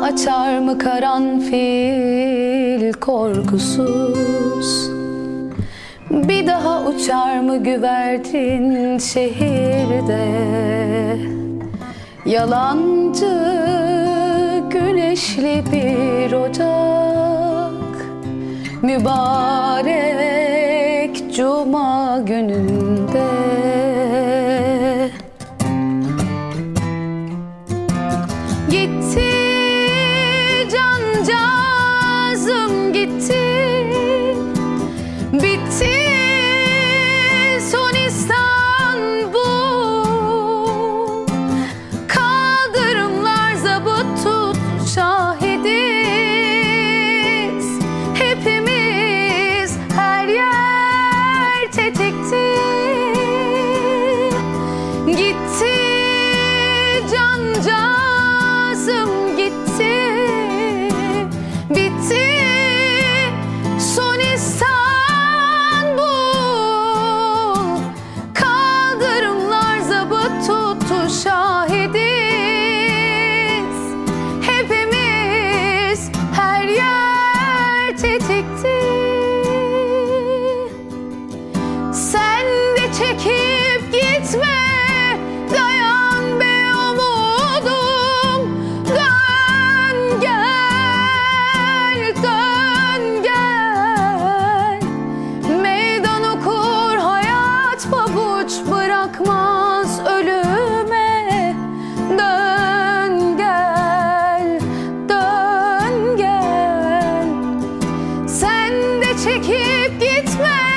açar mı karanfil korkusuz? Bir daha uçar mı güvercin şehirde? Yalancı güneşli bir ocak. Mübarek cuma gününde. Gitti city çekip gitme. Dayan be umudum. Dön gel, dön gel. Meydan okur hayat pabuç bırakmaz ölüme. Dön gel, dön gel. Sen de çekip gitme